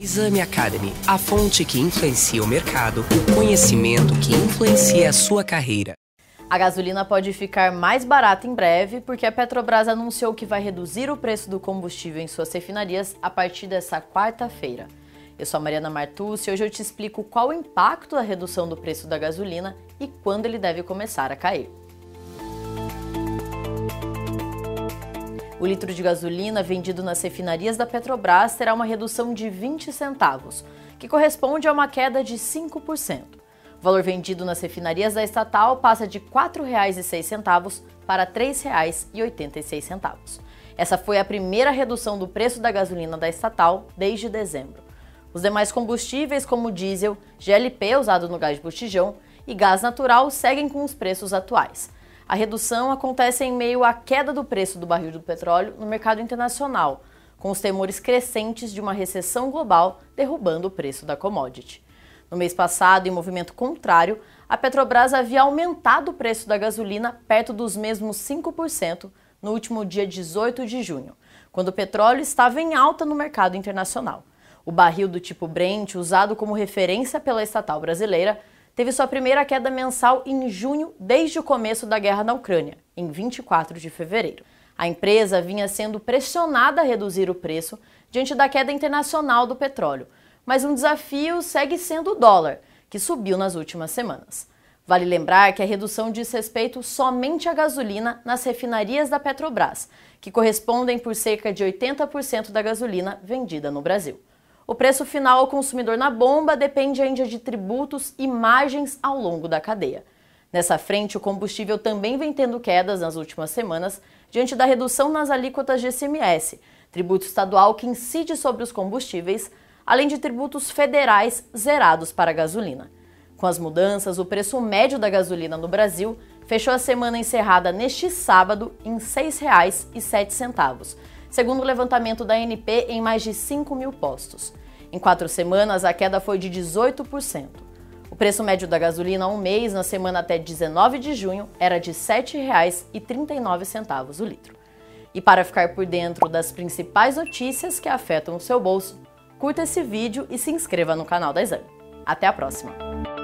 Exame Academy, a fonte que influencia o mercado, o conhecimento que influencia a sua carreira. A gasolina pode ficar mais barata em breve porque a Petrobras anunciou que vai reduzir o preço do combustível em suas refinarias a partir dessa quarta-feira. Eu sou a Mariana Martucci e hoje eu te explico qual o impacto da redução do preço da gasolina e quando ele deve começar a cair. O litro de gasolina vendido nas refinarias da Petrobras terá uma redução de 20 centavos, que corresponde a uma queda de 5%. O valor vendido nas refinarias da estatal passa de R$ 4,06 para R$ 3,86. Essa foi a primeira redução do preço da gasolina da estatal desde dezembro. Os demais combustíveis, como diesel, GLP usado no gás de botijão e gás natural, seguem com os preços atuais. A redução acontece em meio à queda do preço do barril do petróleo no mercado internacional, com os temores crescentes de uma recessão global derrubando o preço da commodity. No mês passado, em movimento contrário, a Petrobras havia aumentado o preço da gasolina perto dos mesmos 5% no último dia 18 de junho, quando o petróleo estava em alta no mercado internacional. O barril do tipo Brent, usado como referência pela estatal brasileira, teve sua primeira queda mensal em junho desde o começo da guerra na Ucrânia, em 24 de fevereiro. A empresa vinha sendo pressionada a reduzir o preço diante da queda internacional do petróleo, mas um desafio segue sendo o dólar, que subiu nas últimas semanas. Vale lembrar que a redução diz respeito somente à gasolina nas refinarias da Petrobras, que correspondem por cerca de 80% da gasolina vendida no Brasil. O preço final ao consumidor na bomba depende ainda de tributos e margens ao longo da cadeia. Nessa frente, o combustível também vem tendo quedas nas últimas semanas, diante da redução nas alíquotas de ICMS, tributo estadual que incide sobre os combustíveis, além de tributos federais zerados para a gasolina. Com as mudanças, o preço médio da gasolina no Brasil fechou a semana encerrada neste sábado em R$ 6,07 segundo o levantamento da ANP, em mais de 5 mil postos. Em quatro semanas, a queda foi de 18%. O preço médio da gasolina há um mês, na semana até 19 de junho, era de R$ 7,39 o litro. E para ficar por dentro das principais notícias que afetam o seu bolso, curta esse vídeo e se inscreva no canal da Exame. Até a próxima!